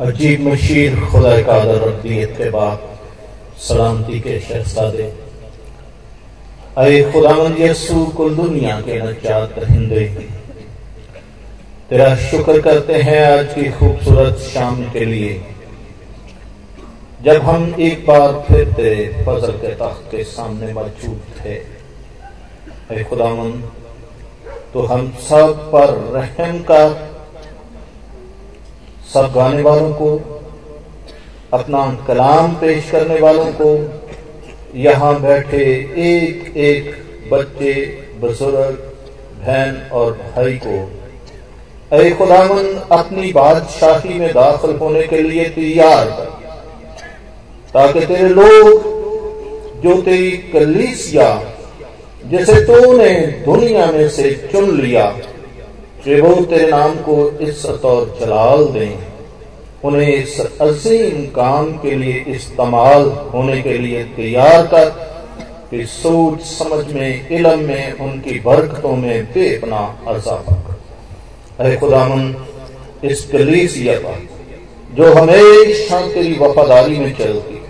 अजीब मशीर खुदा का रबियत के बाद सलामती के शहजादे। अरे खुदावंद यसू कुल दुनिया के नजात दहिंदे तेरा शुक्र करते हैं आज की खूबसूरत शाम के लिए। जब हम एक बार फिर तेरे फजल के तख्त के सामने मौजूद थे, अरे खुदावन तो हम सब पर रहम का सब गाने वालों को, अपना कलाम पेश करने वालों को, यहाँ बैठे एक एक बच्चे, बुज़ुर्ग, बहन और भाई को। अरे खुदावन, अपनी बादशाही में दाखिल होने के लिए तैयार कर, ताकि तेरे लोग, जो तेरी कलीसिया, जिसे तूने दुनिया में से चुन लिया कि वो तेरे नाम को इज़्ज़त और जलाल दें। उन्हें इस अजीम काम के लिए इस्तेमाल होने के लिए तैयार कर, कि सोच समझ में, इलम में, उनकी बरकतों में बेपना अजाफा कर। अरे खुदामन इस कलीसिया पर, जो हमेशा तेरी वफादारी में चलती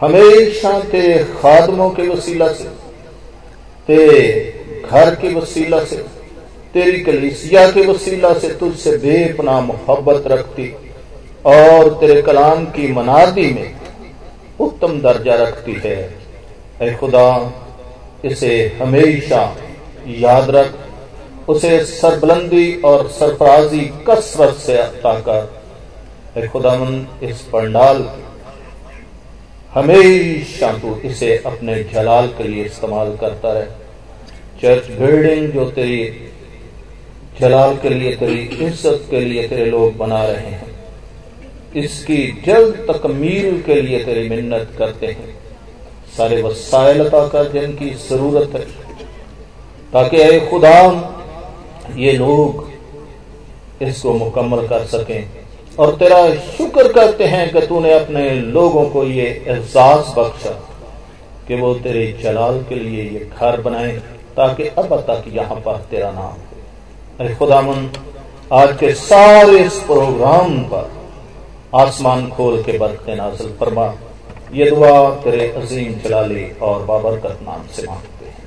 हमेशा तेरे खादमों के वसीला से, तेरे घर के वसीला से तेरी कलीसिया के वसीला से तुझसे बेपना मोहब्बत रखती और तेरे कलाम की मनादी में उत्तम दर्जा रखती है। ऐ खुदा, इसे हमेशा याद रख। उसे सरबलंदी और सरफराजी कसरत से अता कर। ऐ खुदामन इस पंडाल हमेशा तू इसे अपने जलाल के लिए इस्तेमाल करता रहे। चर्च बिल्डिंग जो तेरी जलाल के लिए तेरी इज़्ज़त के लिए तेरे लोग बना रहे हैं। इसकी जल्द तकमील के लिए तेरी मिन्नत करते हैं। सारे वसाइल अता कर जिनकी ज़रूरत है, ताकि अरे खुदा, ये लोग इसको मुकम्मल कर सकें। और तेरा शुक्र करते हैं कि तूने अपने लोगों को ये एहसास बख्शा कि वो तेरे जलाल के लिए ये घर बनाए, ताकि अब तक यहाँ पर तेरा नाम हो। अरे खुदामन आज के सारे इस प्रोग्राम पर आसमान खोल के बरते नाजल फरमा, ये दुआ तेरे अजीम जलाली और बाबरकत नाम से मांगते हैं।